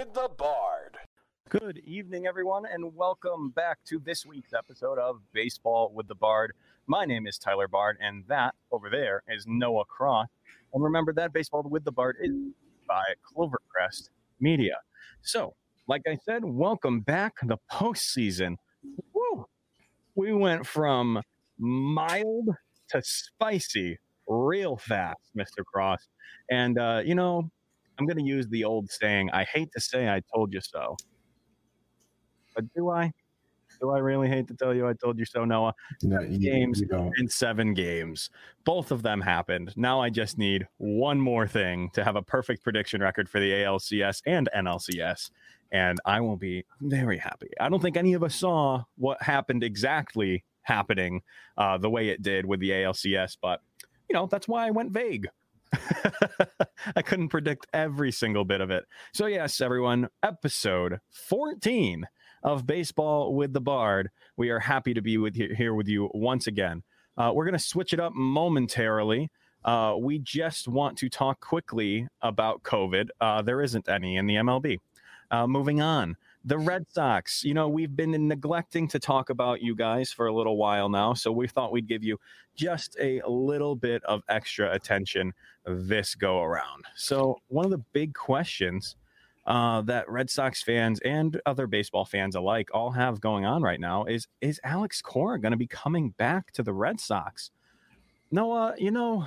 with the Bard. Good evening, everyone, and welcome back to this week's episode of Baseball with the Bard. My name is Tyler Bard, and that over there is Noah Cross. And remember that Baseball with the Bard is by Clovercrest Media. So, like I said, welcome back. The postseason. Woo! We went from mild to spicy real fast, Mr. Cross. And, uh, you know, I'm going to use the old saying I hate to say I told you so. But do I? Do I really hate to tell you I told you so, Noah? No, you, games you in seven games. Both of them happened. Now I just need one more thing to have a perfect prediction record for the ALCS and NLCS. And I will be very happy. I don't think any of us saw what happened exactly happening uh, the way it did with the ALCS, but you know, that's why I went vague. I couldn't predict every single bit of it. So, yes, everyone, episode 14 of Baseball with the Bard. We are happy to be with you, here with you once again. Uh, we're going to switch it up momentarily. Uh, we just want to talk quickly about COVID. Uh, there isn't any in the MLB. Uh, moving on, the Red Sox. You know, we've been neglecting to talk about you guys for a little while now, so we thought we'd give you just a little bit of extra attention this go around. So, one of the big questions uh, that Red Sox fans and other baseball fans alike all have going on right now is is Alex Cora going to be coming back to the Red Sox? Noah, you know,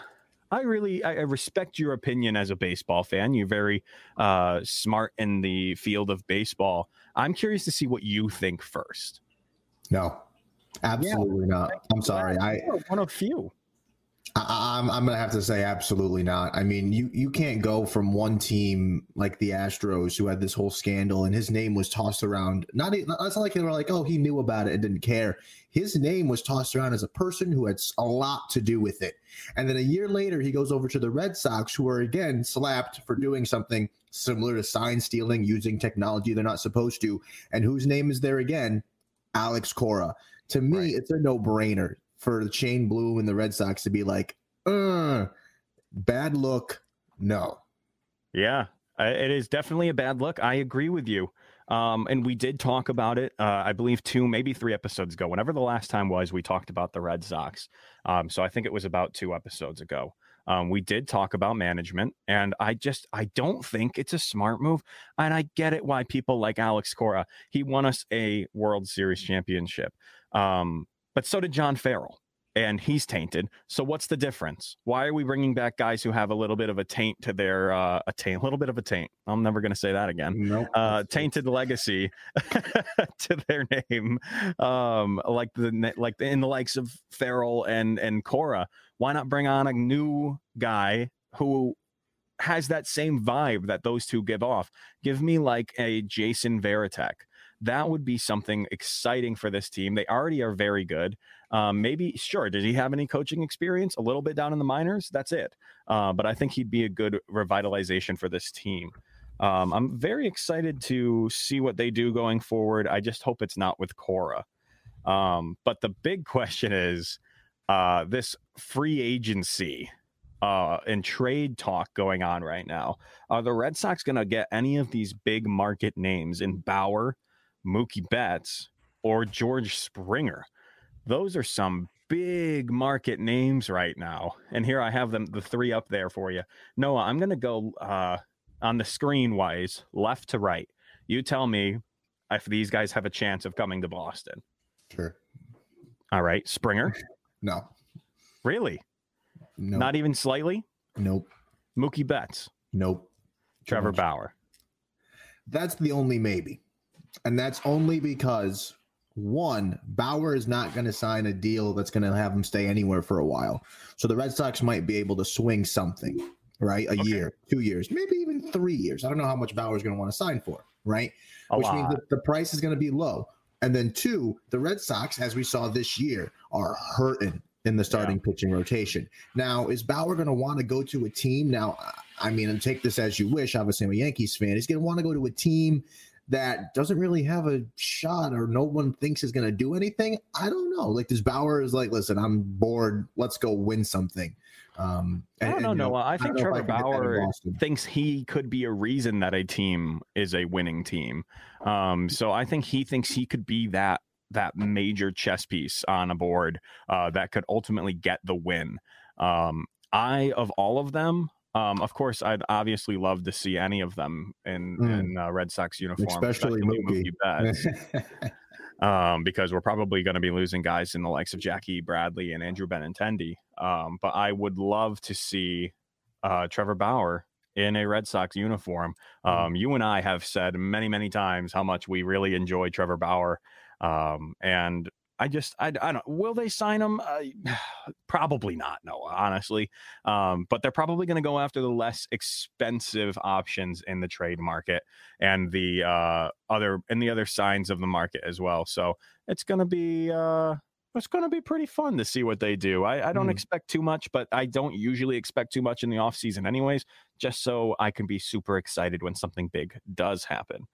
I really I respect your opinion as a baseball fan. You're very uh, smart in the field of baseball. I'm curious to see what you think first. No, absolutely not. I'm sorry. I, one of few. I I'm I'm gonna have to say absolutely not. I mean, you you can't go from one team like the Astros who had this whole scandal and his name was tossed around. Not it's not like they were like, oh, he knew about it and didn't care. His name was tossed around as a person who had a lot to do with it. And then a year later, he goes over to the Red Sox, who are again slapped for doing something similar to sign stealing, using technology they're not supposed to, and whose name is there again? Alex Cora. To me, Right. it's a no brainer for Shane Bloom and the Red Sox to be like, uh, bad look, no. Yeah, it is definitely a bad look. I agree with you. Um, and we did talk about it, uh, I believe, two, maybe three episodes ago. Whenever the last time was, we talked about the Red Sox. Um, so I think it was about two episodes ago. Um, we did talk about management, and I just I don't think it's a smart move. And I get it why people like Alex Cora. He won us a World Series championship, um, but so did John Farrell and he's tainted. So what's the difference? Why are we bringing back guys who have a little bit of a taint to their uh, a taint, a little bit of a taint? I'm never going to say that again. No. Uh, tainted legacy to their name, um, like the like in the likes of Farrell and and Cora. Why not bring on a new guy who has that same vibe that those two give off? Give me like a Jason Varitek. That would be something exciting for this team. They already are very good. Um, maybe, sure. Did he have any coaching experience? A little bit down in the minors. That's it. Uh, but I think he'd be a good revitalization for this team. Um, I'm very excited to see what they do going forward. I just hope it's not with Cora. Um, but the big question is uh, this free agency uh, and trade talk going on right now. Are the Red Sox going to get any of these big market names in Bauer, Mookie Betts, or George Springer? Those are some big market names right now. And here I have them, the three up there for you. Noah, I'm going to go uh, on the screen wise, left to right. You tell me if these guys have a chance of coming to Boston. Sure. All right. Springer. No. Really? No. Not even slightly? nope. Mookie Betts, Nope. Trevor. Bauer. That's the only maybe. And that's only because one, Bauer is not going to sign a deal that's going to have him stay anywhere for a while. So the Red Sox might be able to swing something, right? A Okay. year, two years, maybe even three years. I don't know how much Bauer is going to want to sign for, right? A Which lot. means that the price is going to be low. And then two, the Red Sox, as we saw this year, are hurting in the starting pitching rotation. Now, is Bauer going to want to go to a team? Now, I mean, and take this as you wish. Obviously, I'm a Yankees fan. He's going to want to go to a team that doesn't really have a shot or no one thinks is going to do anything. I don't know. Like this Bauer is like, listen, I'm bored. Let's go win something. Um, I don't and- know, you Noah. I think know if Trevor can get that in Bauer thinks he could be a reason that a team is a winning team. Um, so I think he thinks he could be that that major chess piece on a board uh, that could ultimately get the win. Um, I of all of them, um, of course, I'd obviously love to see any of them in Mm. in uh, Red Sox uniform, Especially Mookie. Betts, um, because we're probably going to be losing guys in the likes of Jackie Bradley and Andrew Benintendi. Um, but I would love to see uh, Trevor Bauer in a Red Sox uniform. Mhm. Um, you and I have said many, many times how much we really enjoy Trevor Bauer. Um, and I just, I, I don't, will they sign him? Uh, probably not, No, honestly. Um, but they're probably going to go after the less expensive options in the trade market and the uh, other, and the other signs of the market as well. So it's going to be, uh, it's going to be pretty fun to see what they do. I, I don't Mm. expect too much, but I don't usually expect too much in the off season, anyways, just so I can be super excited when something big does happen.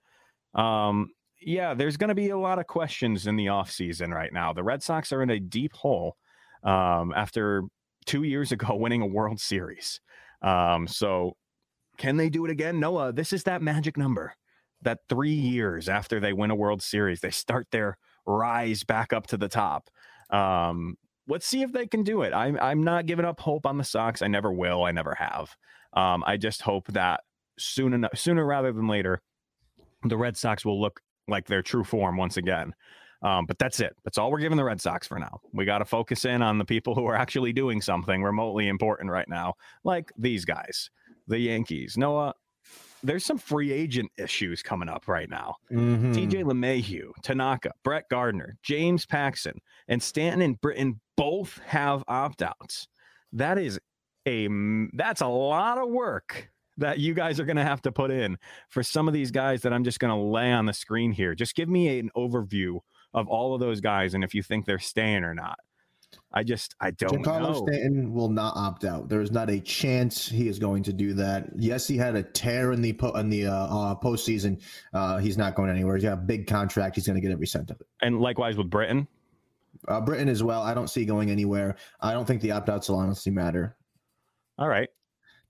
Um, yeah, there's going to be a lot of questions in the off season right now. The Red Sox are in a deep hole um, after two years ago winning a World Series. Um, so, can they do it again? Noah, this is that magic number that three years after they win a World Series, they start their rise back up to the top. Um, let's see if they can do it. I'm I'm not giving up hope on the Sox. I never will. I never have. Um, I just hope that soon enough, sooner rather than later, the Red Sox will look like their true form once again. Um, but that's it. That's all we're giving the Red Sox for now. We got to focus in on the people who are actually doing something remotely important right now, like these guys, the Yankees. Noah, there's some free agent issues coming up right now. Mhm. DJ LeMahieu, Tanaka, Brett Gardner, James Paxton, and Stanton and Britton both have opt outs. That is a that's a lot of work that you guys are going to have to put in for some of these guys that I'm just going to lay on the screen here. Just give me an overview of all of those guys and if you think they're staying or not. I just I don't Giancarlo know. Stanton will not opt out. There is not a chance he is going to do that. Yes, he had a tear in the po- in the uh, uh, postseason. Uh, he's not going anywhere. He's got a big contract. He's going to get every cent of it. And likewise with Britton. Uh, Britton as well. I don't see going anywhere. I don't think the opt outs will honestly matter. All right.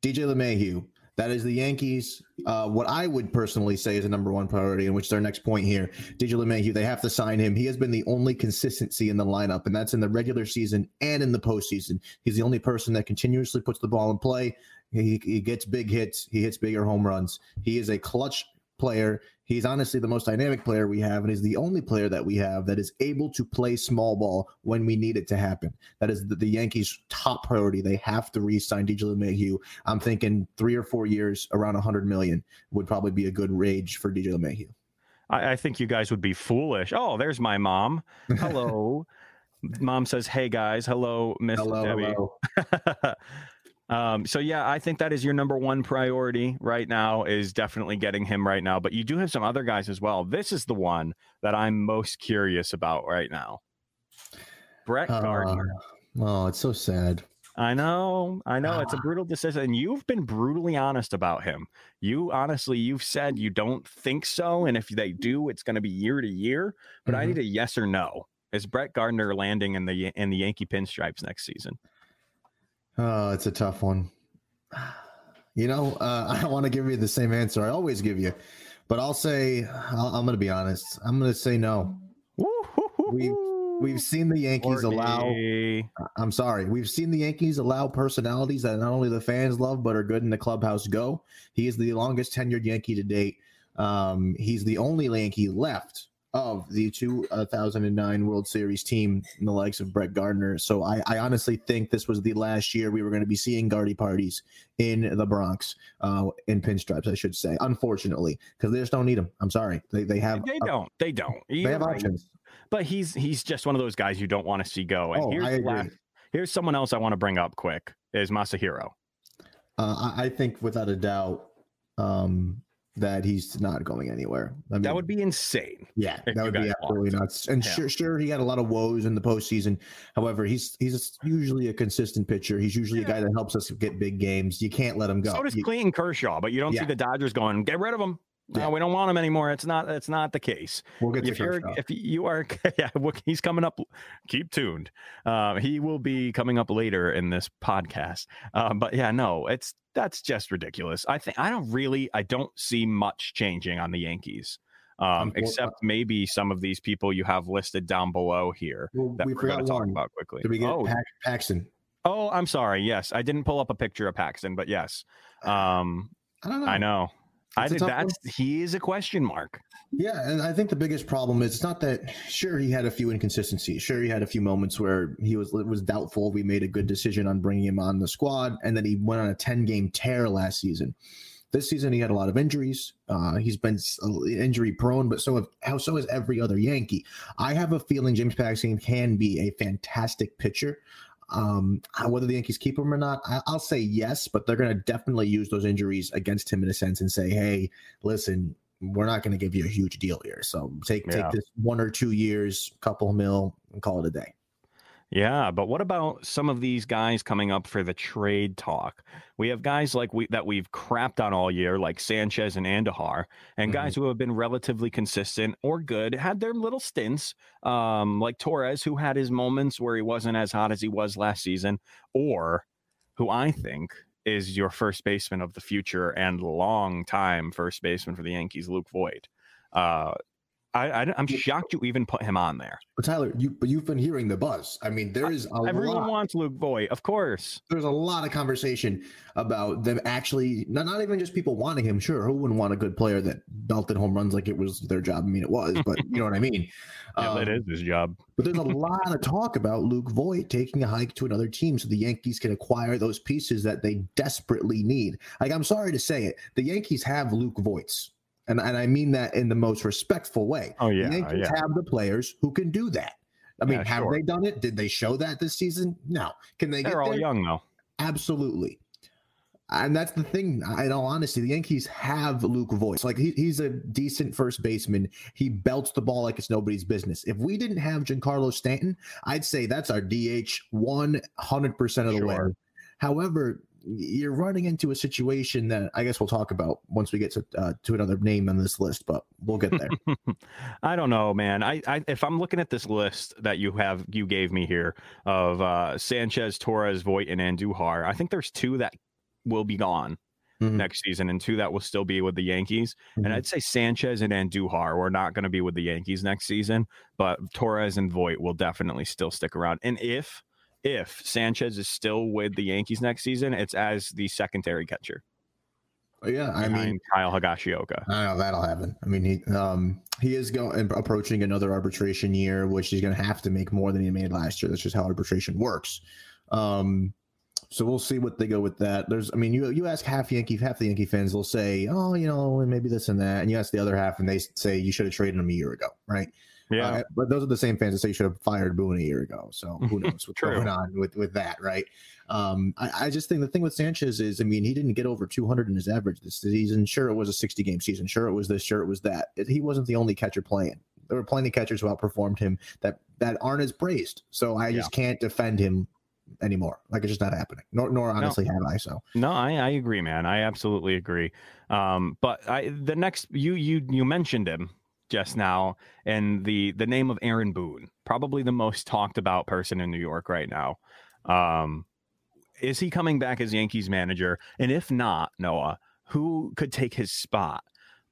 DJ LeMahieu. That is the Yankees. Uh, what I would personally say is a number one priority, and which is our next point here. DJ LeMahieu, they have to sign him. He has been the only consistency in the lineup, and that's in the regular season and in the postseason. He's the only person that continuously puts the ball in play. He, he gets big hits. He hits bigger home runs. He is a clutch player. He's honestly the most dynamic player we have, and he's the only player that we have that is able to play small ball when we need it to happen. That is the, the Yankees' top priority. They have to re-sign DJ LeMahieu. I'm thinking three or four years, around 100 million would probably be a good range for DJ LeMahieu. I, I think you guys would be foolish. Oh, there's my mom. Hello. mom says, Hey guys. Hello, Miss Hello, Debbie. hello. um, so yeah, I think that is your number one priority right now is definitely getting him right now. But you do have some other guys as well. This is the one that I'm most curious about right now. Brett Uh, Gardner. oh, it's so sad. I know, I know. It's a brutal decision, and you've been brutally honest about him. You honestly, you've said you don't think so, and if they do, it's going to be year to year. But I Mhm. need a yes or no. Is Brett Gardner landing in the in the Yankee pinstripes next season? Oh, it's a tough one. You know, uh, I don't want to give you the same answer I always give you, but I'll say I'll, I'm going to be honest. I'm going to say no. We've- We've seen the Yankees allow. I'm sorry. We've seen the Yankees allow personalities that not only the fans love but are good in the clubhouse go. He is the longest tenured Yankee to date. Um, he's the only Yankee left of the 2009 World Series team in the likes of Brett Gardner. So I, I honestly think this was the last year we were going to be seeing Gardy parties in the Bronx, uh, in pinstripes, I should say. Unfortunately, because they just don't need them. I'm sorry. They they have They uh, don't. They don't. they have right. options. But he's he's just one of those guys you don't want to see go. And Oh, here's I agree. last, here's someone else I want to bring up quick is Masahiro. Uh, I, I think without a doubt um, that he's not going anywhere. I mean, That would be insane. yeah, that would be absolutely nuts. And Yeah. sure, sure, he had a lot of woes in the postseason. However, he's he's usually a consistent pitcher. He's usually a guy that helps us get big games. You can't let him go. So does You- Clayton Kershaw, but you don't Yeah. see the Dodgers going, get rid of him. No, Yeah. we don't want him anymore. It's not. It's not the case. We'll get to if you're if you are yeah well, he's coming up keep tuned um he will be coming up later in this podcast um but yeah no it's that's just ridiculous i think i don't really i don't see much changing on the yankees um except maybe some of these people you have listed down below here Well, that we are going forgot to talk about quickly Did we get oh, Pax- Paxton? oh i'm sorry yes i didn't pull up a picture of paxton but yes um I don't know. i know i think tough one. that's he is a question mark Yeah, and I think the biggest problem is it's not that. Sure, he had a few inconsistencies. Sure, he had a few moments where he was was doubtful we made a good decision on bringing him on the squad, and then he went on a ten game tear last season. This season, he had a lot of injuries. Uh, he's been injury prone, but so have, how so is every other Yankee. I have a feeling James Paxton can be a fantastic pitcher. Um, whether the Yankees keep him or not, I, I'll say yes, but they're going to definitely use those injuries against him in a sense and say, "Hey, listen, we're not going to give you a huge deal here. So take Yeah. take this one or two years, couple mil, and call it a day." Yeah, but what about some of these guys coming up for the trade talk? We have guys like we that we've crapped on all year, like Sanchez and Andujar, and guys who have been relatively consistent or good, had their little stints, um, like Torres, who had his moments where he wasn't as hot as he was last season, or who I think is your first baseman of the future and long time first baseman for the Yankees, Luke Voit. Uh, I, I I'm shocked you even put him on there. But Tyler, you but you've been hearing the buzz. I mean, there is a Everyone lot. wants Luke Voit, of course. there's a lot of conversation about them actually not, not even just people wanting him. Sure, who wouldn't want a good player that belted home runs like it was their job? I mean, it was, but you know what I mean. Yeah, that Um, is his job. But there's a lot of talk about Luke Voit taking a hike to another team so the Yankees can acquire those pieces that they desperately need. Like, I'm sorry to say it, the Yankees have Luke Voits. And, and I mean that in the most respectful way. Oh yeah, the Yankees yeah. have the players who can do that. I mean, Yeah, have sure. they done it? Did they show that this season? No. Can they They're get all there? young though. Absolutely. And that's the thing. In all honesty, the Yankees have Luke Voit. Like he, he's a decent first baseman. He belts the ball like it's nobody's business. If we didn't have Giancarlo Stanton, I'd say that's our DH 100% of the way. However, you're running into a situation that I guess we'll talk about once we get to uh, to another name on this list, but we'll get there. I don't know, man. I, I if I'm looking at this list that you have you gave me here of uh Sanchez, Torres, Voit, and Andujar, I think there's two that will be gone Mhm. next season and two that will still be with the Yankees. And Mhm. I'd say Sanchez and Andujar were not going to be with the Yankees next season, but Torres and Voit will definitely still stick around. And if if Sanchez is still with the Yankees next season, it's as the secondary catcher. yeah, I mean, Kyle Higashioka. I know that'll happen. I mean, he um he is going approaching another arbitration year, which he's going to have to make more than he made last year. That's just how arbitration works. Um, so we'll see what they go with that. There's, I mean, you you ask half Yankee, half the Yankee fans they'll say, oh, you know, maybe this and that, and you ask the other half, and they say you should have traded him a year ago, right? Yeah. Uh, but those are the same fans that say you should have fired Boone a year ago. So who knows what's going on with with that, right? Um, I, I just think the thing with Sanchez is, I mean, he didn't get over 200 in his average this season. Sure, it was a 60 game season. Sure, it was this. Sure, it was that. He wasn't the only catcher playing. There were plenty of catchers who outperformed him that that aren't as praised. So I just can't defend him anymore. Like it's just not happening. Nor, nor honestly have I. So No, I, I agree, man. I absolutely agree. Um, but I the next you you you mentioned him just now, and the the name of Aaron Boone, probably the most talked about person in New York right now. Um, is he coming back as Yankees manager? And if not, Noah, who could take his spot?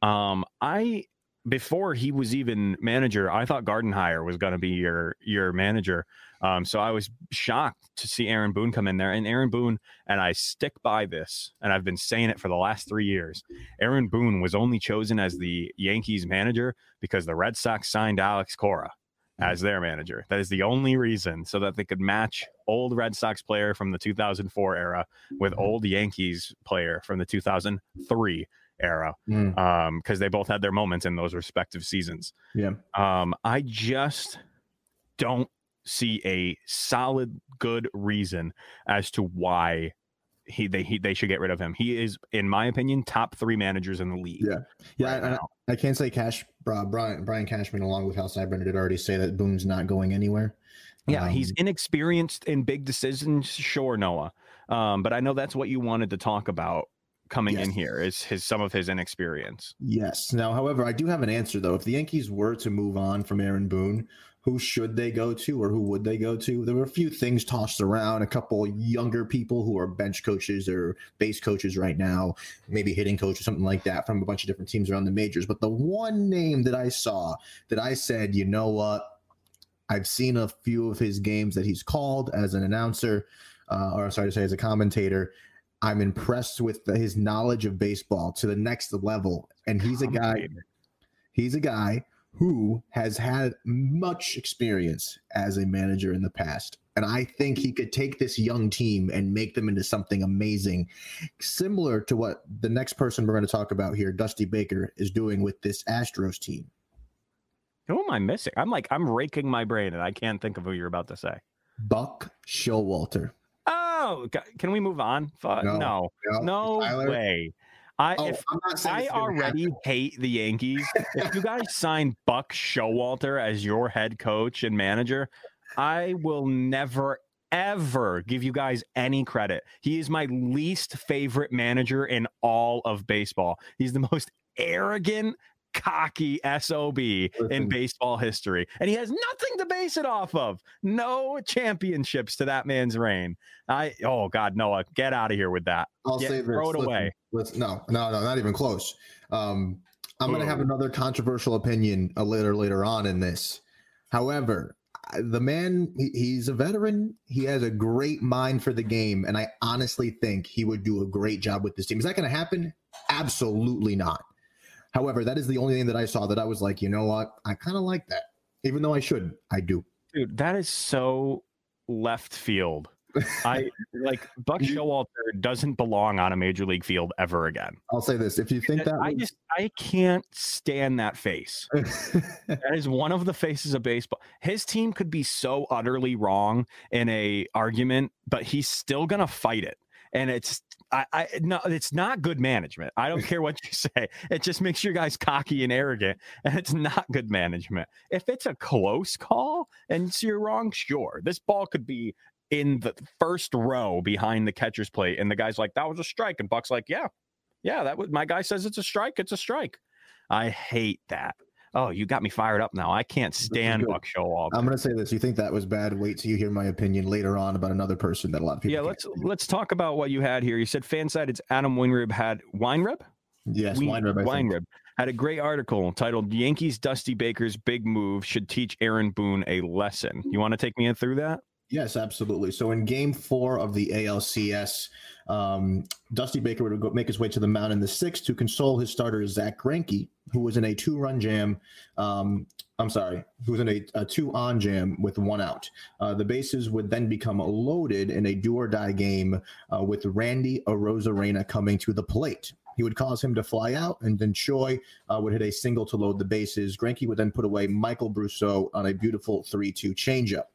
Um, I before he was even manager, I thought Gardenhire was going to be your your manager. Um, so I was shocked to see Aaron Boone come in there, and Aaron Boone and I stick by this, and I've been saying it for the last three years. Aaron Boone was only chosen as the Yankees manager because the Red Sox signed Alex Cora as their manager. That is the only reason, so that they could match old Red Sox player from the 2004 era with old Yankees player from the 2003 era, mm, um, because they both had their moments in those respective seasons. yeah, Um, I just don't see a solid good reason as to why he they he, they should get rid of him. He is, in my opinion, top three managers in the league. Yeah. yeah. right I, I. I can't say Cash uh, Brian Brian Cashman along with Hal Steinbrenner did already say that Boone's not going anywhere. Yeah, he's Um, inexperienced in big decisions, sure, Noah. Um, but I know that's what you wanted to talk about coming in here is his some of his inexperience. Yes. Now, however, I do have an answer though. If the Yankees were to move on from Aaron Boone, who should they go to or who would they go to? There were a few things tossed around, a couple younger people who are bench coaches or base coaches right now, maybe hitting coach or something like that from a bunch of different teams around the majors. But the one name that I saw that I said, you know what? I've seen a few of his games that he's called as an announcer, uh, or sorry to say, as a commentator. I'm impressed with the, his knowledge of baseball to the next level. And he's a guy, he's a guy who has had much experience as a manager in the past. And I think he could take this young team and make them into something amazing, similar to what the next person we're going to talk about here, Dusty Baker, is doing with this Astros team. Who am I missing? I'm like I'm raking my brain and I can't think of who you're about to say. Buck Showalter. Oh, can we move on? Fu- No. no, no Tyler? way. I Oh, if I'm not saying I already happen. hate the Yankees. if you guys sign Buck Showalter as your head coach and manager, I will never ever give you guys any credit. He is my least favorite manager in all of baseball. He's the most arrogant, cocky SOB in baseball history. And he has nothing to base it off of. No championships to that man's reign. I oh God, Noah, get out of here with that. I'll Yeah, say this. throw it Listen, away. Let's no, no, no, not even close. Um, I'm going to have another controversial opinion a later later on in this. However, the man he, he's a veteran. He has a great mind for the game, and I honestly think he would do a great job with this team. Is that going to happen? Absolutely not. However, that is the only thing that I saw that I was like, you know what, I kind of like that, even though I should, I do. Dude, that is so left field. I like Buck Showalter doesn't belong on a major league field ever again. I'll say this: if you think that, I was- just I can't stand that face. That is one of the faces of baseball. His team could be so utterly wrong in a argument, but he's still gonna fight it. And it's I, I no, it's not good management. I don't care what you say. It just makes your guys cocky and arrogant, and it's not good management. If it's a close call and you're wrong, sure. This ball could be in the first row behind the catcher's plate, and the guy's like, "That was a strike," and Buck's like, "Yeah, yeah, that was my guy says it's a strike. It's a strike." I hate that. Oh, you got me fired up now. I can't stand. Buck Showalter. I'm going to say this: you think that was bad? Wait till you hear my opinion later on about another person that a lot of people. yeah, let's let's talk about what you had here. You said fan side. It's Adam Weinrib had Weinrib. Yes, Wein- Weinreb. I think. Weinrib had a great article titled "Yankees Dusty Baker's Big Move Should Teach Aaron Boone a Lesson." You want to take me in through that? Yes, absolutely. So in Game Four of the ALCS, um, Dusty Baker would make his way to the mound in the sixth to console his starter Zack Greinke, who was in a two-run jam. Um, I'm sorry, who was in a, a two-on jam with one out. Uh, the bases would then become loaded in a do-or-die game uh, with Randy Arozarena coming to the plate. He would cause him to fly out, and then Choi uh, would hit a single to load the bases. Greinke would then put away Michael Brosseau on a beautiful 3-2 changeup.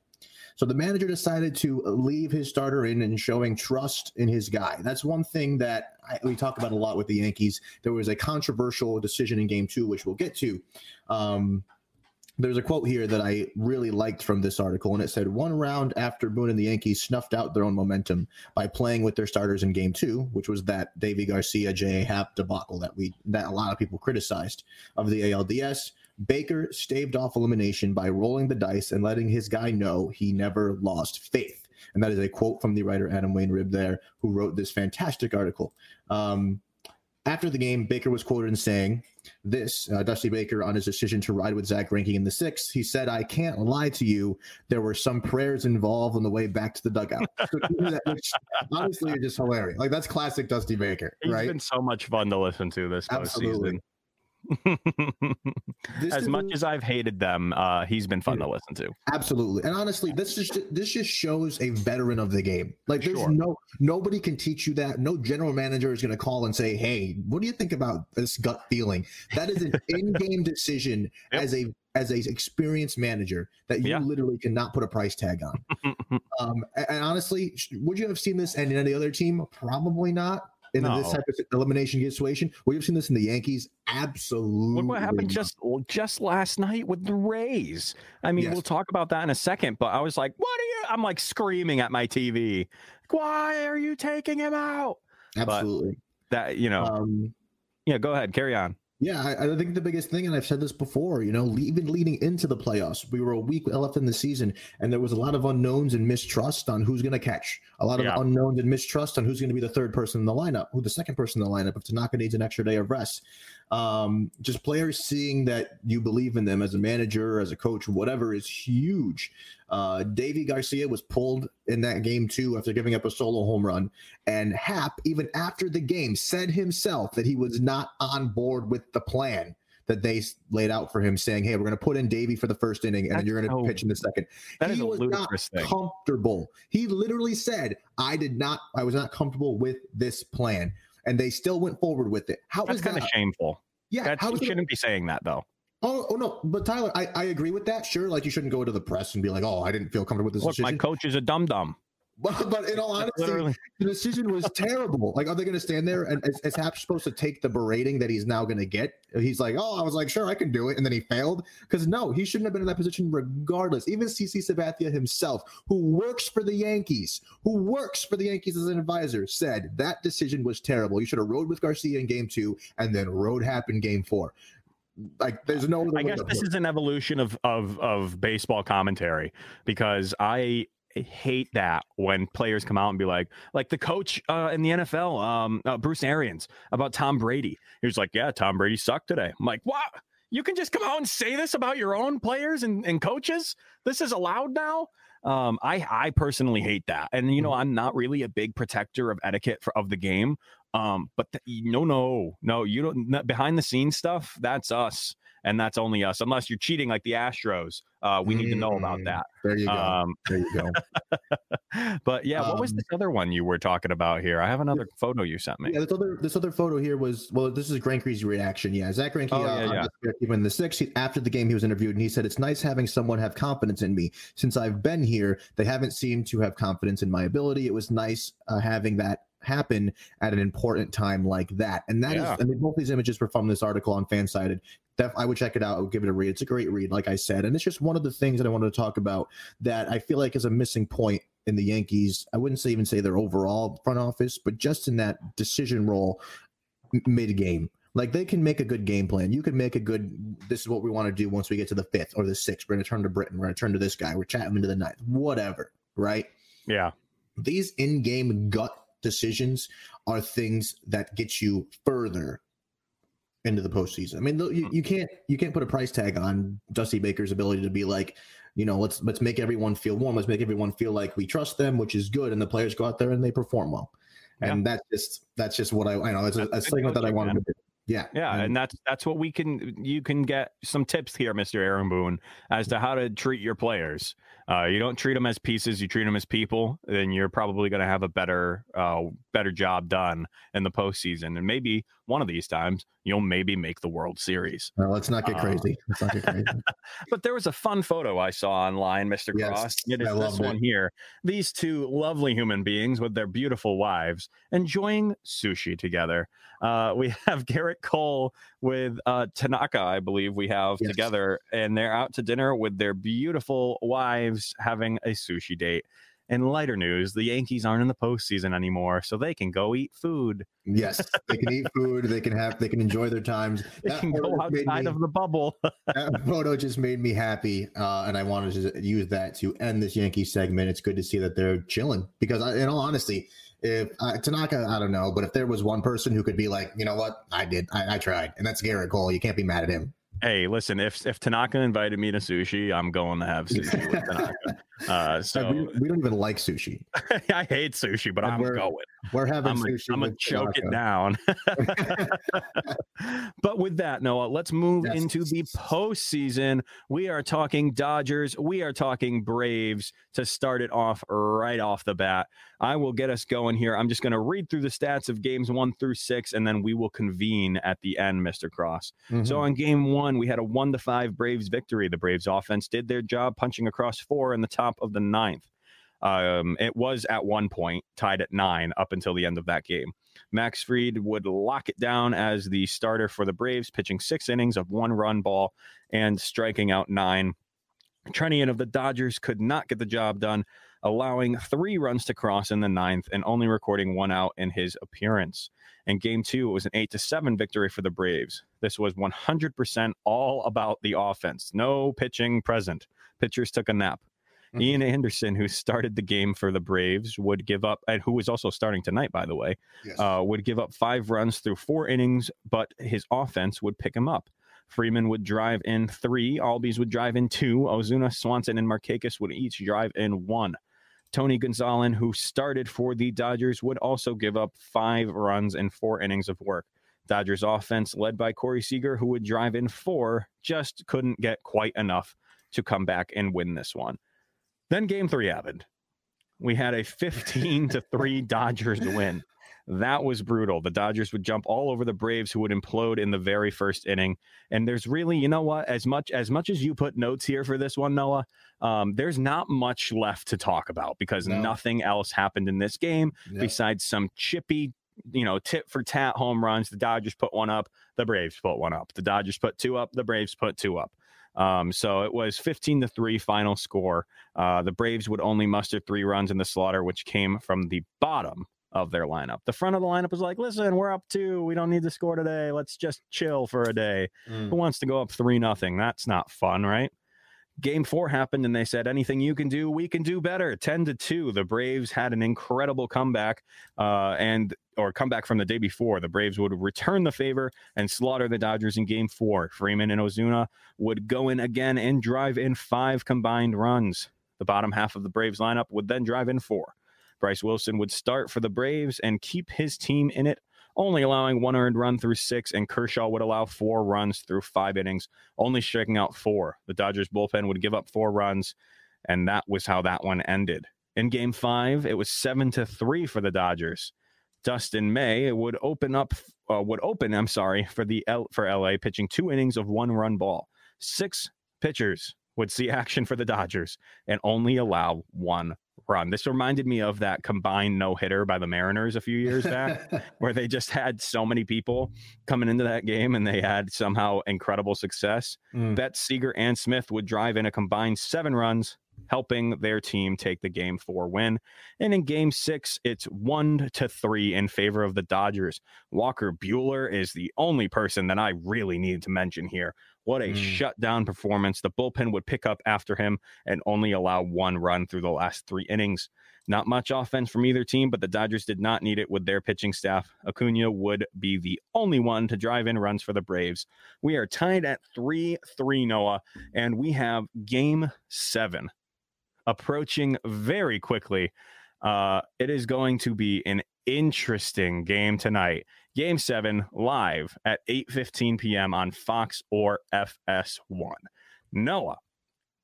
So the manager decided to leave his starter in and showing trust in his guy. That's one thing that I, we talk about a lot with the Yankees. There was a controversial decision in game two, which we'll get to. Um, there's a quote here that I really liked from this article, and it said, One round after Boone and the Yankees snuffed out their own momentum by playing with their starters in game two, which was that Deivi Garcia, J.A. Happ debacle that we that a lot of people criticized of the ALDS. Baker staved off elimination by rolling the dice and letting his guy know he never lost faith. And that is a quote from the writer Adam Wayne Weinrib there, who wrote this fantastic article. Um, after the game, Baker was quoted in saying, This, uh, Dusty Baker, on his decision to ride with Zack Greinke in the sixth, he said, I can't lie to you. There were some prayers involved on the way back to the dugout. So, Which, honestly, are just hilarious. Like, that's classic Dusty Baker, He's right? been so much fun to listen to this Absolutely. postseason. This as much as I've hated them, uh, he's been fun to listen to. Absolutely, and honestly, this just this just shows a veteran of the game. Like, there's Sure. no nobody can teach you that. No general manager is going to call and say, "Hey, what do you think about this gut feeling?" That is an in-game decision Yep. as a as a experienced manager that you Yeah. literally cannot put a price tag on. um, and, and honestly, would you have seen this in any other team? Probably not. In No. this type of elimination situation, We've seen this in the Yankees? Absolutely. What happened just just last night with the Rays. I mean, Yes. we'll talk about that in a second, but I was like, "What are you?" I'm like screaming at my TV. Why are you taking him out? absolutely. that you know. Um, yeah, go ahead, carry on. Yeah, I, I, think the biggest thing, and I've said this before, you know, even leading into the playoffs, we were a week left in the season, and there was a lot of unknowns and mistrust on who's going to catch. A lot of yeah. unknowns and mistrust on who's going to be the third person in the lineup, who the second person in the lineup if Tanaka needs an extra day of rest. Um, just players seeing that you believe in them as a manager, as a coach, whatever, is huge. Uh, Deivi Garcia was pulled in that game too after giving up a solo home run. And Happ, even after the game, said himself that he was not on board with the plan that they laid out for him, saying, "Hey, we're going to put in Deivi for the first inning, and then you're going to pitch in the second. he was not thing. comfortable. He literally said, "I did not. I was not comfortable with this plan." and they still went forward with it. How That's kind that? of shameful. Yeah, That's, you shouldn't be saying that though. Oh, oh no, but Tyler, I, I agree with that. Sure, like you shouldn't go to the press and be like, "Oh, I didn't feel comfortable with this Look, decision." My coach is a dum dum. But, but in all honesty, Literally. the decision was terrible. Like, are they going to stand there and is, is Happ supposed to take the berating that he's now going to get? He's like, oh, I was like, sure, I can do it, and then he failed because no, he shouldn't have been in that position regardless. Even CC Sabathia himself, who works for the Yankees, who works for the Yankees as an advisor, said that decision was terrible. You should have rode with Garcia in Game Two and then rode Happ in Game Four like there's no i guess this is an evolution of of of baseball commentary because i hate that when players come out and be like, like the coach uh, in the NFL, um, uh, Bruce Arians, about Tom Brady. He was like, "Yeah, Tom Brady sucked today." I'm like, "What? You can just come out and say this about your own players and, and coaches? This is allowed now?" Um, I I personally hate that, and you know, mm-hmm. I'm not really a big protector of etiquette for, of the game. Um, but th- no, no, no, you don't. Behind the scenes stuff, that's us and that's only us, unless you're cheating like the Astros. Uh, we mm, need to know about mm, that. There you go. Um, there you go. but yeah, what was um, this other one you were talking about here? I have another photo you sent me. Yeah, this other this other photo here was well, this is Greinke's reaction. Yeah, Zack Greinke. Oh, uh, yeah, yeah. Even the sixth he, after the game, he was interviewed and he said, "It's nice having someone have confidence in me. Since I've been here, they haven't seemed to have confidence in my ability. It was nice uh, having that happen at an important time like that. And that yeah. is, I mean, both these images were from this article on Fansided. Def, I would check it out. I would give it a read. It's a great read, like I said. And it's just one of the things that I wanted to talk about that I feel like is a missing point in the Yankees. I wouldn't say even say their overall front office, but just in that decision role mid game. Like they can make a good game plan. You can make a good. This is what we want to do once we get to the fifth or the sixth. We're going to turn to Britton. We're going to turn to this guy. We're chatting into the ninth. Whatever. Right. Yeah. These in-game gut decisions are things that get you further into the postseason. I mean, you, you can't you can't put a price tag on Dusty Baker's ability to be like, you know, let's let's make everyone feel warm. Let's make everyone feel like we trust them, which is good, and the players go out there and they perform well. And yeah. that's just that's just what I, I know. It's a, a segment that I wanted to do. Yeah. Yeah. And, and, that's that's what we can you can get some tips here, Mr. Aaron Boone, as to how to treat your players. Uh, you don't treat them as pieces, you treat them as people, then you're probably going to have a better uh, better job done in the postseason. And maybe one of these times you'll maybe make the World Series. Let's not get crazy. Uh, let's not get crazy. but there was a fun photo I saw online, Mr. Yes, Cross. It is this one it. here. These two lovely human beings with their beautiful wives enjoying sushi together. Uh, we have Gerrit Cole with uh, Tanaka, I believe we have yes. together, and they're out to dinner with their beautiful wives having a sushi date. And lighter news, the Yankees aren't in the postseason anymore, so they can go eat food. Yes, they can eat food. They can have. They can enjoy their times. They that can go outside me, of the bubble. that photo just made me happy, uh, and I wanted to use that to end this Yankee segment. It's good to see that they're chilling because, I, in all honesty, if uh, Tanaka, I don't know, but if there was one person who could be like, you know what, I did, I, I tried, and that's Gerrit Cole. You can't be mad at him. Hey, listen, if if Tanaka invited me to sushi, I'm going to have sushi with Tanaka. Uh, so we, we, don't even like sushi. I hate sushi, but and I'm going. We're having I'm sushi. A, I'm gonna choke it down. but with that, Noah, let's move yes. into the postseason. We are talking Dodgers. We are talking Braves to start it off right off the bat. I will get us going here. I'm just going to read through the stats of games one through six, and then we will convene at the end, Mr. Cross. Mm-hmm. So on game one, we had a one to five Braves victory. The Braves offense did their job, punching across four in the top of the ninth. Um, it was at one point tied at nine up until the end of that game. Max Fried would lock it down as the starter for the Braves, pitching six innings of one run ball and striking out nine. Treinen of the Dodgers could not get the job done. allowing three runs to cross in the ninth and only recording one out in his appearance. In game two, it was an eight to seven victory for the Braves. This was 100% all about the offense. No pitching present. Pitchers took a nap. Ian Anderson, who started the game for the Braves, would give up, and who was also starting tonight, by the way, Yes. uh, would give up five runs through four innings, but his offense would pick him up. Freeman would drive in three, Albies would drive in two, Ozuna, Swanson, and Markakis would each drive in one. Tony Gonsolin, who started for the Dodgers, would also give up five runs in four innings of work. Dodgers offense, led by Corey Seager, who would drive in four, just couldn't get quite enough to come back and win this one. Then game three happened. We had a 15 to 3 Dodgers win. That was brutal. The Dodgers would jump all over the Braves who would implode in the very first inning. And there's really, you know what, as much as much as you put notes here for this one, Noah, um, there's not much left to talk about because No. nothing else happened in this game Yep. besides some chippy, you know, tit for tat home runs. The Dodgers put one up, the Braves put one up. The Dodgers put two up, the Braves put two up. Um, so it was 15 to 3 final score. Uh, the Braves would only muster three runs in the slaughter, which came from the bottom of their lineup. The front of the lineup was like, listen, we're up two. We don't need to score today. Let's just chill for a day. Mm. Who wants to go up three nothing? That's not fun, right? Game four happened, and they said, anything you can do, we can do better. 10 to 2. The Braves had an incredible comeback, uh, and or comeback from the day before. The Braves would return the favor and slaughter the Dodgers in game four. Freeman and Ozuna would go in again and drive in five combined runs. The bottom half of the Braves lineup would then drive in four. Bryce Wilson would start for the Braves and keep his team in it, only allowing one earned run through six, and Kershaw would allow four runs through five innings, only striking out four. The Dodgers bullpen would give up four runs, and that was how that one ended. In game five, it was seven to three for the Dodgers. Dustin May would open up, uh, would open, I'm sorry, for the L, for LA, pitching two innings of one run ball. Six pitchers would see action for the Dodgers and only allow one run. This reminded me of that combined no hitter by the Mariners a few years back, where they just had so many people coming into that game and they had somehow incredible success. Mm. Betts, Seager, and Smith would drive in a combined seven runs, helping their team take the game four win. And in game six, it's one to three in favor of the Dodgers. Walker Buehler is the only person that I really need to mention here. What a Mm. shutdown performance. The bullpen would pick up after him and only allow one run through the last three innings. Not much offense from either team, but the Dodgers did not need it with their pitching staff. Acuna would be the only one to drive in runs for the Braves. We are tied at 3 3 Noah, and we have game seven approaching very quickly. Uh, it is going to be an interesting game tonight. Game seven live at 8:15 p.m. on Fox or FS1. Noah,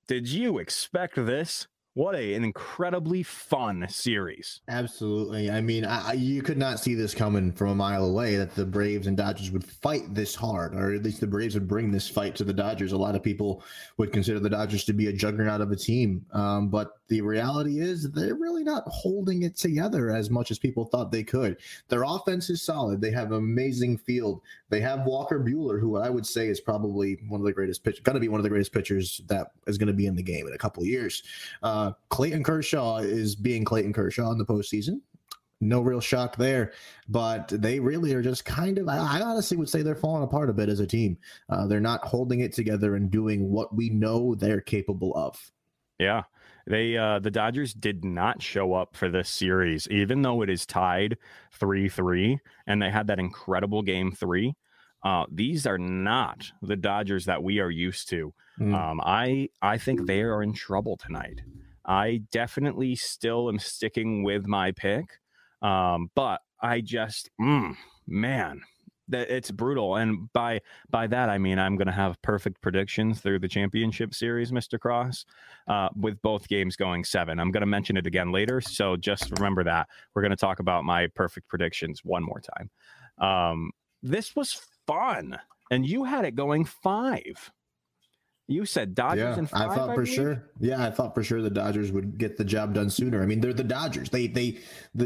did you expect this? What a, an incredibly fun series. Absolutely. I mean, I- you could not see this coming from a mile away that the Braves and Dodgers would fight this hard, or at least the Braves would bring this fight to the Dodgers. A lot of people would consider the Dodgers to be a juggernaut of a team. Um, but the reality is they're really not holding it together as much as people thought they could. Their offense is solid. They have an amazing field. They have Walker Buehler, who I would say is probably one of the greatest pitch, going to be one of the greatest pitchers that is going to be in the game in a couple years. Uh, Clayton Kershaw is being Clayton Kershaw in the postseason. No real shock there, but they really are just kind of. I, I honestly would say they're falling apart a bit as a team. Uh, they're not holding it together and doing what we know they're capable of. Yeah. They uh the Dodgers did not show up for this series, even though it is tied 3-3 and they had that incredible game three. Uh these are not the Dodgers that we are used to. Mm. Um I I think they are in trouble tonight. I definitely still am sticking with my pick. Um, but I just mm, man, it's brutal. And by by that I mean I'm gonna have perfect predictions through the championship series, Mr. Cross uh, with both games going seven. I'm going to mention it again later. So just remember that. We're going to talk about my perfect predictions one more time. Um, this was fun. And you had it going five. You said Dodgers yeah, and five, I thought for believe? sure. Yeah, I thought for sure the Dodgers would get the job done sooner. I mean, they're the Dodgers. They they th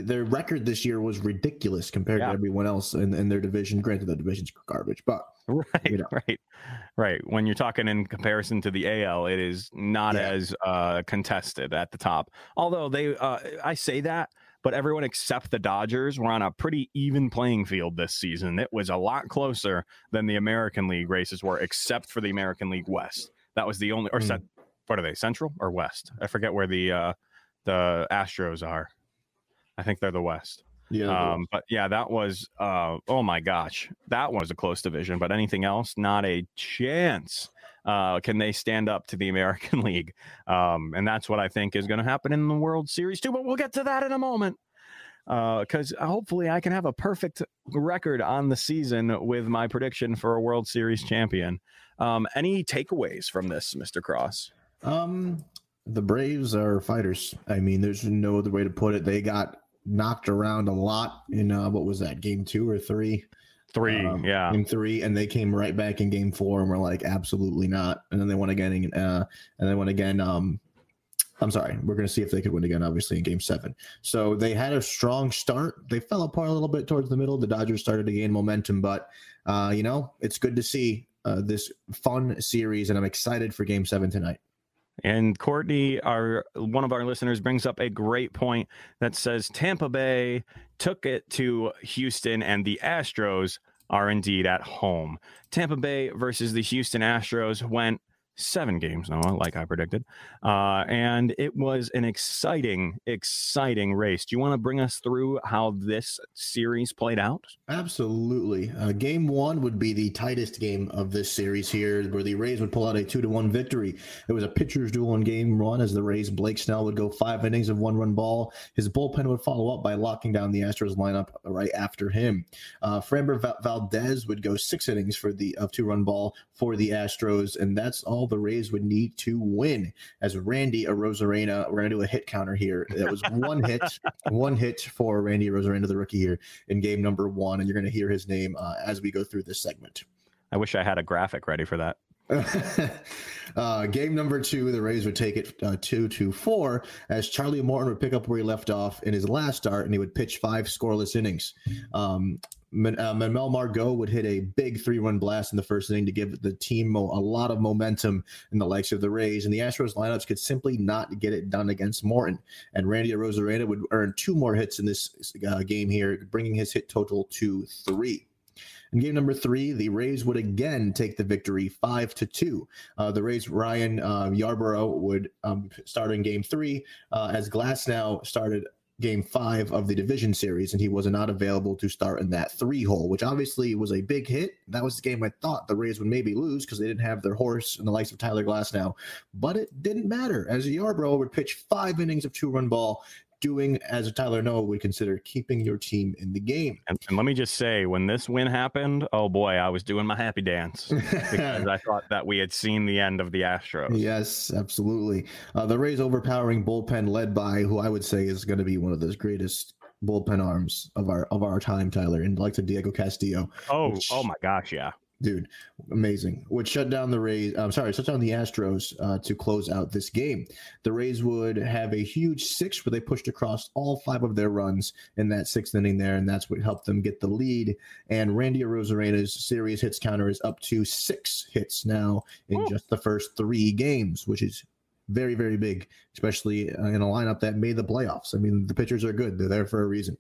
their record this year was ridiculous compared Yeah. to everyone else in, in their division. Granted, the division's garbage, but Right, you know. right, right. When you're talking in comparison to the AL, it is not Yeah. as uh, contested at the top. Although they, uh, I say that, but everyone except the Dodgers were on a pretty even playing field this season. It was a lot closer than the American League races were, except for the American League West. That was the only, or Hmm. cent, what are they, Central or West? I forget where the uh, the Astros are. I think they're the West. yeah, Um, but yeah, that was uh, oh my gosh, that was a close division. But anything else, not a chance. Uh, can they stand up to the American League? Um, and that's what I think is going to happen in the World Series too. But we'll get to that in a moment. Because hopefully I can have a perfect record on the season with my prediction for a World Series champion. Um, any takeaways from this, Mr. Cross? Um, the Braves are fighters. I mean, there's no other way to put it. They got knocked around a lot in uh, what was that game two or three? Three, Um, yeah. game three, and they came right back in game four, and we're like, absolutely not. And then they won again, in, uh, and they won again. Um, I'm sorry, we're going to see if they could win again, obviously in game seven. So they had a strong start. They fell apart a little bit towards the middle. The Dodgers started to gain momentum, but uh, you know, it's good to see uh, this fun series, and I'm excited for game seven tonight. And Courtney, our one of our listeners, brings up a great point that says Tampa Bay took it to Houston, and the Astros are indeed at home. Tampa Bay versus the Houston Astros went seven games, Noah, like I predicted, uh, and it was an exciting, exciting race. Do you want to bring us through how this series played out? Absolutely. Uh, game one would be the tightest game of this series here, where the Rays would pull out a two to one victory. It was a pitcher's duel in game one as the Rays Blake Snell would go five innings of one run ball. His bullpen would follow up by locking down the Astros lineup right after him. Uh, Framber Valdez would go six innings for the of two run ball for the Astros, and that's all the Rays would need to win. As Randy Arozarena, we're gonna do a hit counter here. That was one hit, one hit for Randy Arozarena, the rookie here in game number one, and you're going to hear his name uh, as we go through this segment. I wish I had a graphic ready for that. uh, game number two, the Rays would take it uh, two to four as Charlie Morton would pick up where he left off in his last start, and he would pitch five scoreless innings. Um, uh, Manuel Margot would hit a big three-run blast in the first inning to give the team a lot of momentum in the likes of the Rays, and the Astros lineups could simply not get it done against Morton. And Randy Arozarena would earn two more hits in this uh, game here, bringing his hit total to three. In game number three, the Rays would again take the victory, five to two. Uh, the Rays Ryan uh, Yarbrough would um, start in game three, uh, as Glasnow started game five of the division series, and he was not available to start in that three hole, which obviously was a big hit. That was the game I thought the Rays would maybe lose because they didn't have their horse and the likes of Tyler Glasnow, but it didn't matter as Yarbrough would pitch five innings of two run ball. Doing as a Tyler Noah would consider keeping your team in the game. And, and let me just say, when this win happened, oh boy, I was doing my happy dance because I thought that we had seen the end of the Astros. Yes, absolutely. Uh, the Rays' overpowering bullpen, led by who I would say is going to be one of those greatest bullpen arms of our of our time, Tyler, and like to Diego Castillo, Oh, Which- oh my gosh, yeah. Dude, amazing. Would shut down the Rays. I'm sorry, shut down the Astros uh, to close out this game. The Rays would have a huge six where they pushed across all five of their runs in that sixth inning there, and that's what helped them get the lead. And Randy Arozarena's series hits counter is up to six hits now in just the first three games, which is very, very big, especially uh, in a lineup that made the playoffs. I mean, the pitchers are good; they're there for a reason.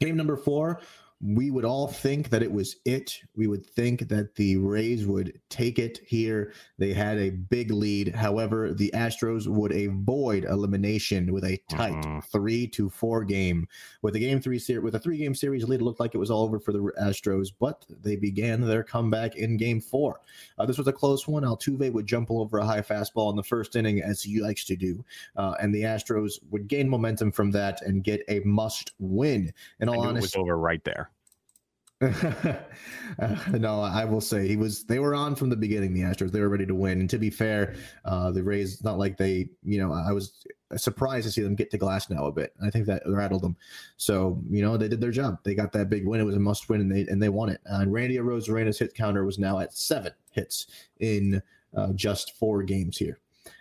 Game number four, we would all think that it was it. We would think that the Rays would take it here. They had a big lead. However, the Astros would avoid elimination with a tight Mhm. three to four game. With a game three series, with a three game series lead, it looked like it was all over for the Astros, but they began their comeback in game four. Uh, this was a close one. Altuve would jump over a high fastball in the first inning, as he likes to do, uh, and the Astros would gain momentum from that and get a must win. In all knew it was honesty, over right there. no, I will say he was. They were on from the beginning. The Astros. They were ready to win. And to be fair, uh, the Rays. Not like they. You know, I was surprised to see them get to Glasnow a bit. I think that rattled them. So you know, they did their job. They got that big win. It was a must win, and they and they won it. Uh, and Randy Arozarena's hit counter was now at seven hits in uh, just four games here.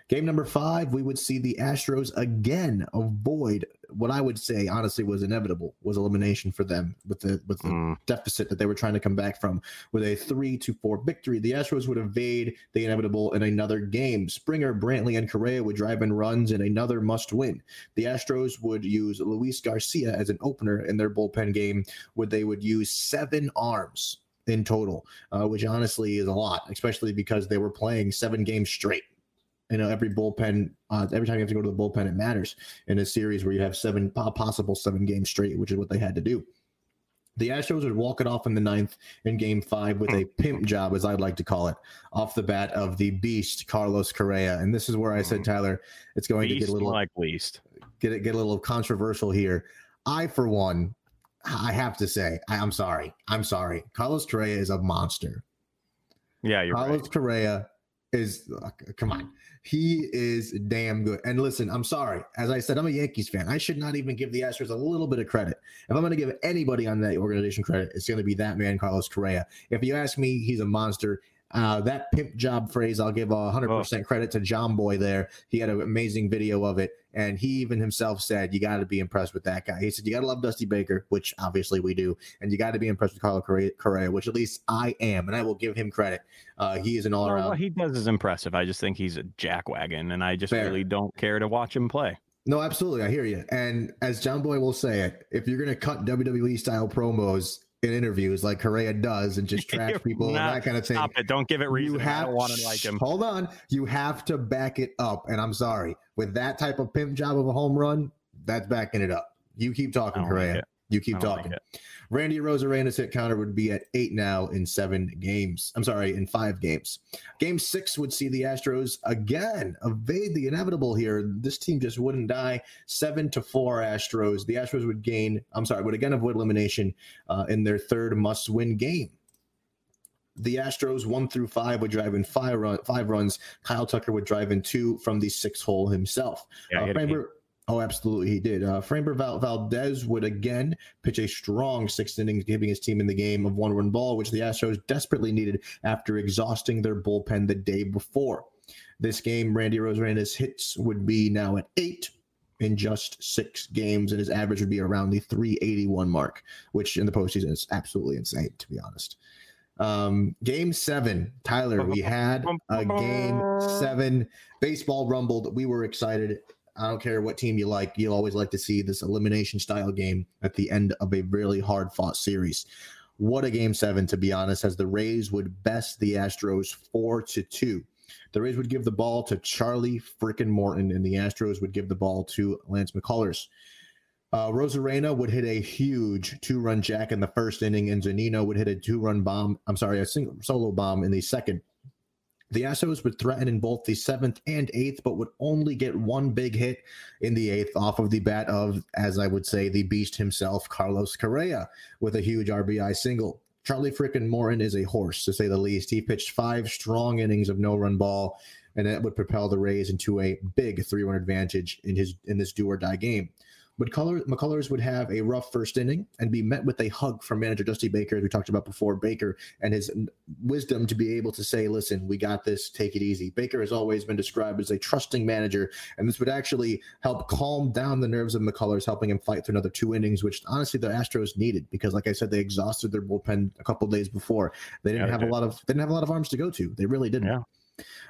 Game number five, we would see the Astros again avoid what I would say honestly was inevitable was elimination for them with the with the Mm. deficit that they were trying to come back from with a three to four victory. The Astros would evade the inevitable in another game. Springer, Brantley, and Correa would drive in runs in another must win. The Astros would use Luis Garcia as an opener in their bullpen game, where they would use seven arms in total, uh, which honestly is a lot, especially because they were playing seven games straight. You know, every bullpen, uh, every time you have to go to the bullpen, it matters in a series where you have seven possible seven games straight, which is what they had to do. The Astros would walk it off in the ninth in game five with a pimp job, as I'd like to call it, off the bat of the beast, Carlos Correa. And this is where I said, Tyler, it's going to get a little like least. get it get a little controversial here. I, for one, I have to say, I, I'm sorry. I'm sorry. Carlos Correa is a monster. Yeah, you're Carlos right. Correa is come on. He is damn good. And listen, I'm sorry. As I said, I'm a Yankees fan. I should not even give the Astros a little bit of credit. If I'm going to give anybody on that organization credit, it's going to be that man, Carlos Correa. If you ask me, he's a monster. Uh, that pimp job phrase, I'll give a 100% credit to John Boy there. He had an amazing video of it. And he even himself said, You got to be impressed with that guy. He said, You got to love Dusty Baker, which obviously we do. And you got to be impressed with Carlos Correa, which at least I am. And I will give him credit. Uh, he is an all Well, around. what he does is impressive. I just think he's a jackwagon, and I just Fair. really don't care to watch him play. No, absolutely. I hear you. And as John Boy will say it, if you're going to cut WWE style promos in interviews like Correa does and just trash people and that kind of thing, Stop it! Don't give it reason. you I have don't want to like him. Hold on. You have to back it up. And I'm sorry. With that type of pimp job of a home run, that's backing it up. You keep talking, don't like Correa. you keep like talking. it. Randy Arozarena's hit counter would be at eight now in seven games. I'm sorry, in five games. Game six would see the Astros again evade the inevitable here. This team just wouldn't die. Seven to four Astros. The Astros would gain, I'm sorry, would again avoid elimination uh, in their third must win game. The Astros one through five would drive in five, run, five runs. Kyle Tucker would drive in two from the six hole himself. Yeah, Uh, oh, absolutely, he did. Uh, Framber Val- Valdez would again pitch a strong sixth innings, giving his team in the game of one run ball, which the Astros desperately needed after exhausting their bullpen the day before. This game, Randy Arozarena's hits would be now at eight in just six games, and his average would be around the 381 mark, which in the postseason is absolutely insane, to be honest. Um, game seven, Tyler, we had a game seven. Baseball rumbled. We were excited. I don't care what team you like. You'll always like to see this elimination style game at the end of a really hard fought series. What a game seven, to be honest, as the Rays would best the Astros four to two. The Rays would give the ball to Charlie frickin' Morton, and the Astros would give the ball to Lance McCullers. Uh, Arozarena would hit a huge two-run jack in the first inning, and Zunino would hit a two-run bomb. I'm sorry, a single solo bomb in the second. The Astros would threaten in both the seventh and eighth, but would only get one big hit in the eighth off of the bat of, as I would say, the beast himself, Carlos Correa, with a huge RBI single. Charlie frickin' Morton is a horse, to say the least. He pitched five strong innings of no-run ball, and that would propel the Rays into a big three-run advantage in his in this do or die game. But McCullers would have a rough first inning and be met with a hug from manager Dusty Baker, as we talked about before. Baker and his wisdom to be able to say, "Listen, we got this. Take it easy." Baker has always been described as a trusting manager, and this would actually help calm down the nerves of McCullers, helping him fight through another two innings, which honestly the Astros needed because, like I said, they exhausted their bullpen a couple days before. They didn't Yeah, they have a lot of they didn't have a lot of arms to go to. They really didn't. Yeah.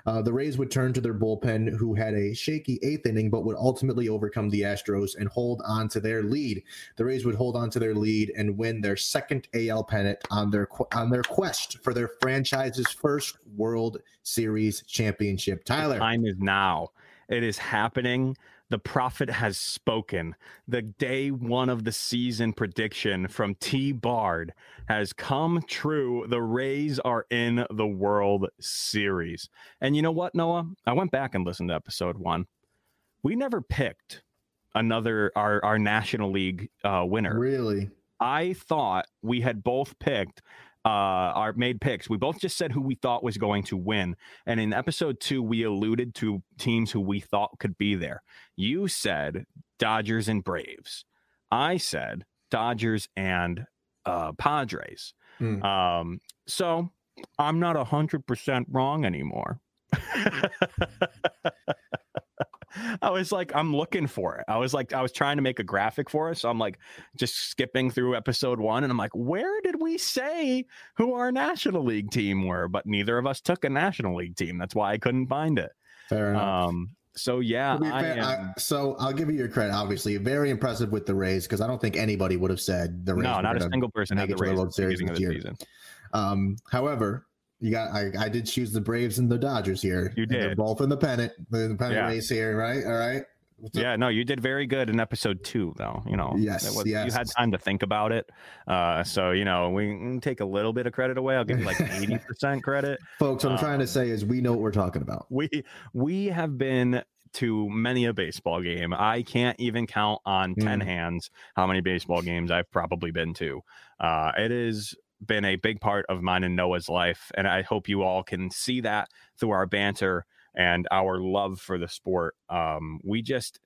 Uh, the Rays would turn to their bullpen, who had a shaky eighth inning, but would ultimately overcome the Astros and hold on to their lead. The Rays would hold on to their lead and win their second AL pennant on their on their quest for their franchise's first World Series championship. Tyler, time is now. It is happening. The prophet has spoken. The day one of the season prediction from T Bard has come true. The Rays are in the World Series. And you know what, Noah? I went back and listened to episode one. We never picked another our our National League uh, winner. really? I thought we had both picked uh our made picks. We both just said who we thought was going to win. And in episode 2 we alluded to teams who we thought could be there. You said Dodgers and Braves. I said Dodgers and uh Padres. Hmm. Um so I'm not 100% wrong anymore. I was like, I'm looking for it. I was like, I was trying to make a graphic for us. So I'm like, just skipping through episode one, and I'm like, where did we say who our National League team were? But neither of us took a National League team. That's why I couldn't find it. Fair enough. Um, so yeah, fair, am, I- so I'll give you your credit. Obviously, very impressive with the Rays because I don't think anybody would have said the Rays. no, not a single person had the it to the World Series this the year. season. Um, however, you got I, I did choose the Braves and the Dodgers here. You And They're did. both in the pennant, the pennant Yeah. race here, right? All right. What's up? Yeah, no, you did very good in episode two, though. You know, Yes, was- you had time to think about it. Uh, so you know, we can take a little bit of credit away. I'll give you like eighty percent credit. folks. What I'm trying to Um, say is we know what we're talking about. We we have been to many a baseball game. I can't even count on ten Mm. hands how many baseball games I've probably been to. Uh, it has been a big part of mine and Noah's life, and I hope you all can see that through our banter and our love for the sport. Um, we just,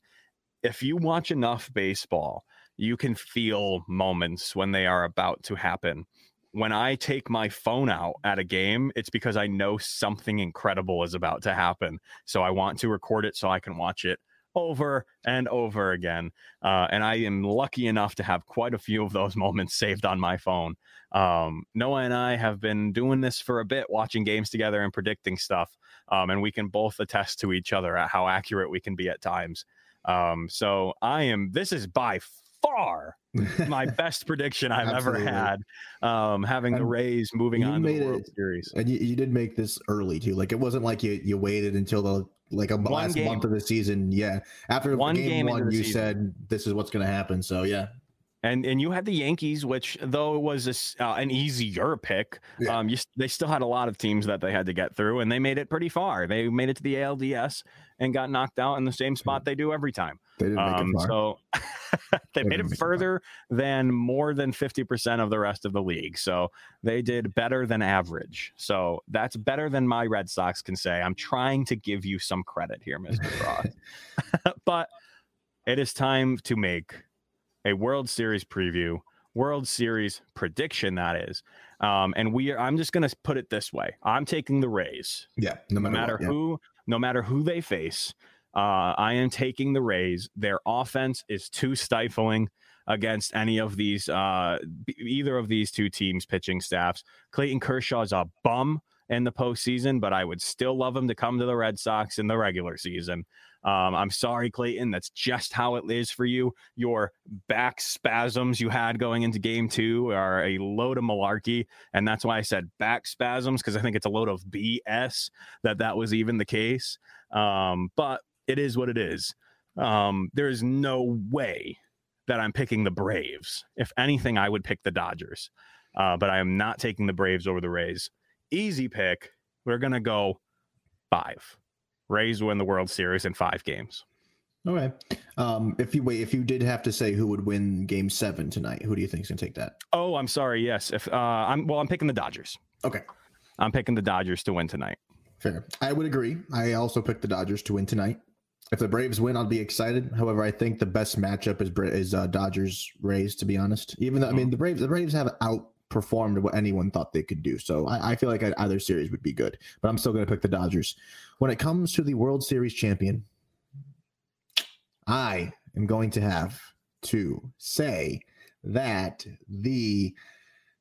if you watch enough baseball, you can feel moments when they are about to happen. When I take my phone out at a game, it's because I know something incredible is about to happen. So I want to record it so I can watch it over and over again. Uh, and I am lucky enough to have quite a few of those moments saved on my phone. Um, Noah and I have been doing this for a bit, watching games together and predicting stuff. Um, and we can both attest to each other at how accurate we can be at times. Um, so I am, this is by far my best prediction I've ever had. Um, having the Rays moving you on to the World it- Series. and you, you did make this early too. Like it wasn't like you you waited until the like a One last game. month of the season. Yeah, after One game, game one, you season. said this is what's going to happen. So yeah, And and you had the Yankees, which though it was a uh, an easier pick, Yeah. um, you, they still had a lot of teams that they had to get through, and they made it pretty far. They made it to the ALDS and got knocked out in the same spot they do every time. They didn't make Um, it far. so they made it make it further than more than fifty percent of the rest of the league. So they did better than average. So that's better than my Red Sox can say. I'm trying to give you some credit here, Mr. Frost. but it is time to make a World Series preview, World Series prediction. That is, um, and we are. I'm just going to put it this way: I'm taking the Rays, yeah, no no matter, matter what, yeah. who, no matter who they face. Uh, I am taking the Rays. Their offense is too stifling against any of these, uh, either of these two teams' pitching staffs. Clayton Kershaw is a bum in the postseason, but I would still love him to come to the Red Sox in the regular season. Um, I'm sorry, Clayton. That's just how it is for you. Your back spasms you had going into game two are a load of malarkey. And that's why I said back spasms, because I think it's a load of BS that that was even the case. Um, but it is what it is. Um, there is no way that I'm picking the Braves. If anything, I would pick the Dodgers. Uh, but I am not taking the Braves over the Rays. Easy pick. We're going to go five. Rays win the World Series in five games. Okay. Um, if you wait, if you did have to say who would win Game Seven tonight, who do you think is going to take that? Oh, I'm sorry. Yes. If uh, I'm well, I'm picking the Dodgers. Okay, I'm picking the Dodgers to win tonight. fair. I would agree. I also picked the Dodgers to win tonight. If the Braves win, I'll be excited. However, I think the best matchup is is uh, Dodgers Rays. To be honest, even though I mean the Braves, the Braves have outperformed what anyone thought they could do. So I, I feel like either series would be good. But I'm still going to pick the Dodgers. When it comes to the World Series champion, I am going to have to say that the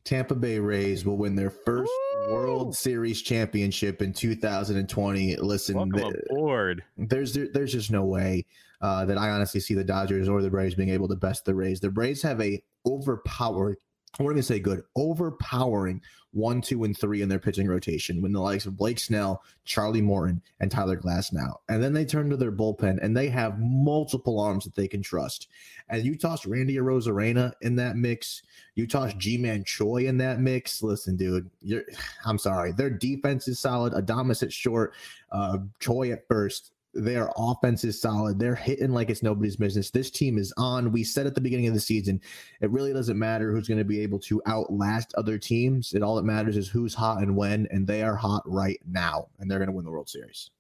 Tampa Bay Rays will win their first Woo! World Series championship in 2020. Listen, th- aboard. there's there, there's just no way uh, that I honestly see the Dodgers or the Braves being able to best the Rays. The Rays have a overpowered, Wouldn't even say good, overpowering one, two, and three in their pitching rotation. When the likes of Blake Snell, Charlie Morton, and Tyler Glasnow, and then they turn to their bullpen and they have multiple arms that they can trust. And you toss Randy Arozarena in that mix, you toss Ji-Man Choi in that mix. Listen, dude, you're I'm sorry. Their defense is solid. Adames at short, uh, Choi at first. Their offense is solid. They're hitting like it's nobody's business. This team is on. We said at the beginning of the season, it really doesn't matter who's going to be able to outlast other teams. It all that matters is who's hot and when, and they are hot right now, and they're going to win the World Series.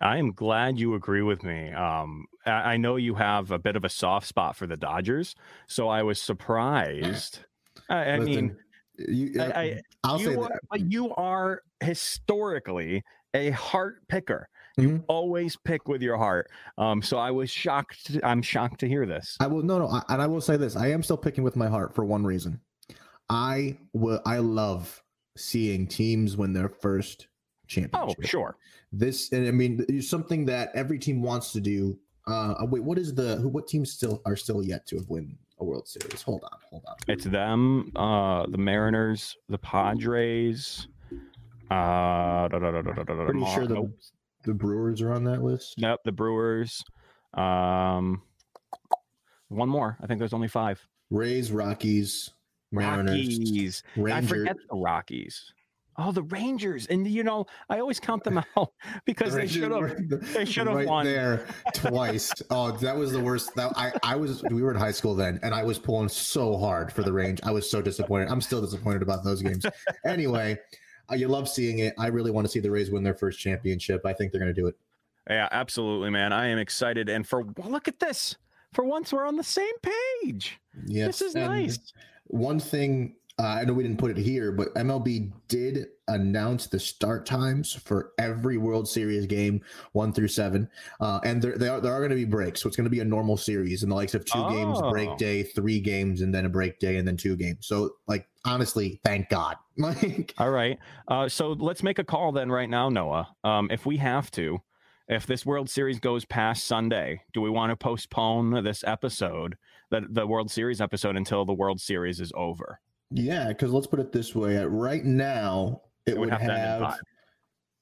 I am glad you agree with me. Um, I, I know you have a bit of a soft spot for the Dodgers, so I was surprised. I, I mean, Listen, you, I, I, I'll you say are, that. you are historically a heart picker. You Mhm. always pick with your heart. Um, so I was shocked. I'm shocked to hear this. I will no no, I, and I will say this: I am still picking with my heart for one reason. I will. I love seeing teams win their first championship. Oh, sure. This, and I mean, it's something that every team wants to do. Uh, wait, what is the who? What teams still are still yet to have win a World Series? Hold on, hold on. It's them, uh, the Mariners, the Padres. Uh, da, da, da, Pretty sure the nope. The Brewers are on that list. Yep, the Brewers. Um, one more. I think there's only five. Rays, Rockies, Mariners, Rockies. I forget the Rockies. Oh, the Rangers, and you know I always count them out because The they should have. they should have right won. there twice. oh, that was the worst. That I, I was. We were in high school then, and I was pulling so hard for the range. I was so disappointed. I'm still disappointed about those games. Anyway, uh, you love seeing it. I really want to see the Rays win their first championship. I think they're going to do it. Yeah, absolutely, man. I am excited, and for well, look at this. For once, we're on the same page. Yes, this is nice. One thing uh, I know we didn't put it here, but MLB did announce the start times for every World Series game, one through seven, uh, and there there are, there are going to be breaks. So it's going to be a normal series in the likes of two games, Oh. break day, three games, and then a break day, and then two games. So like honestly, thank God. Like All right. Uh, so let's make a call then right now, Noah. Um, if we have to, if this World Series goes past Sunday, do we want to postpone this episode, the, the World Series episode, until the World Series is over? Yeah, because let's put it this way: uh, right now it, It would have have, to end in five.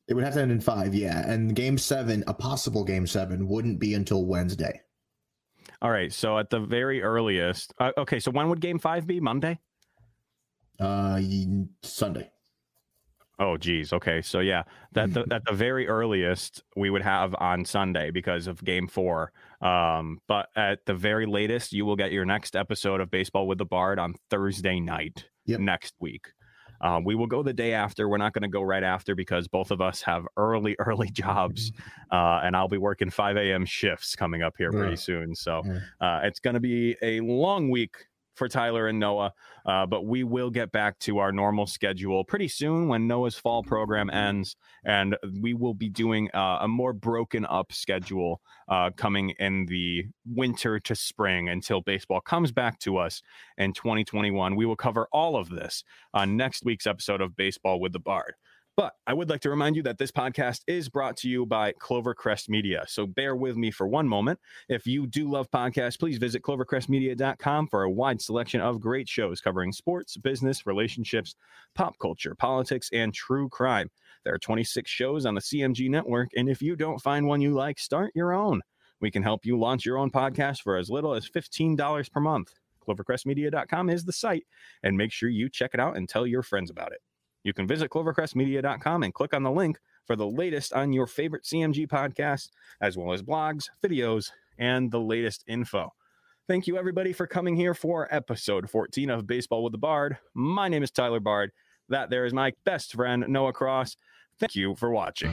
it would have to end in five, yeah, and game seven, a possible game seven, wouldn't be until Wednesday. All right. So at the very earliest, uh, okay. So when would Game Five be? Monday. Uh, Sunday. Oh, geez. Okay. So yeah, that the, at the very earliest we would have on Sunday because of Game Four. Um, but at the very latest, you will get your next episode of Baseball with the Bard on Thursday night Yep. next week. Uh, we will go the day after. We're not going to go right after because both of us have early, early jobs, uh, and I'll be working 5 a.m. shifts coming up here pretty Yeah. soon. So uh, it's going to be a long week for Tyler and Noah, uh, but we will get back to our normal schedule pretty soon when Noah's fall program ends, and we will be doing uh, a more broken up schedule uh, coming in the winter to spring until baseball comes back to us in 2021. We will cover all of this on next week's episode of Baseball with the Bard. But I would like to remind you that this podcast is brought to you by Clovercrest Media. So bear with me for one moment. If you do love podcasts, please visit clovercrestmedia.com for a wide selection of great shows covering sports, business, relationships, pop culture, politics, and true crime. There are 26 shows on the CMG network, and if you don't find one you like, start your own. We can help you launch your own podcast for as little as $15 per month. Clovercrestmedia.com is the site, and make sure you check it out and tell your friends about it. You can visit clovercrestmedia.com and click on the link for the latest on your favorite CMG podcast, as well as blogs, videos, and the latest info. Thank you, everybody, for coming here for episode 14 of Baseball with the Bard. My name is Tyler Bard. That there is my best friend, Noah Cross. Thank you for watching.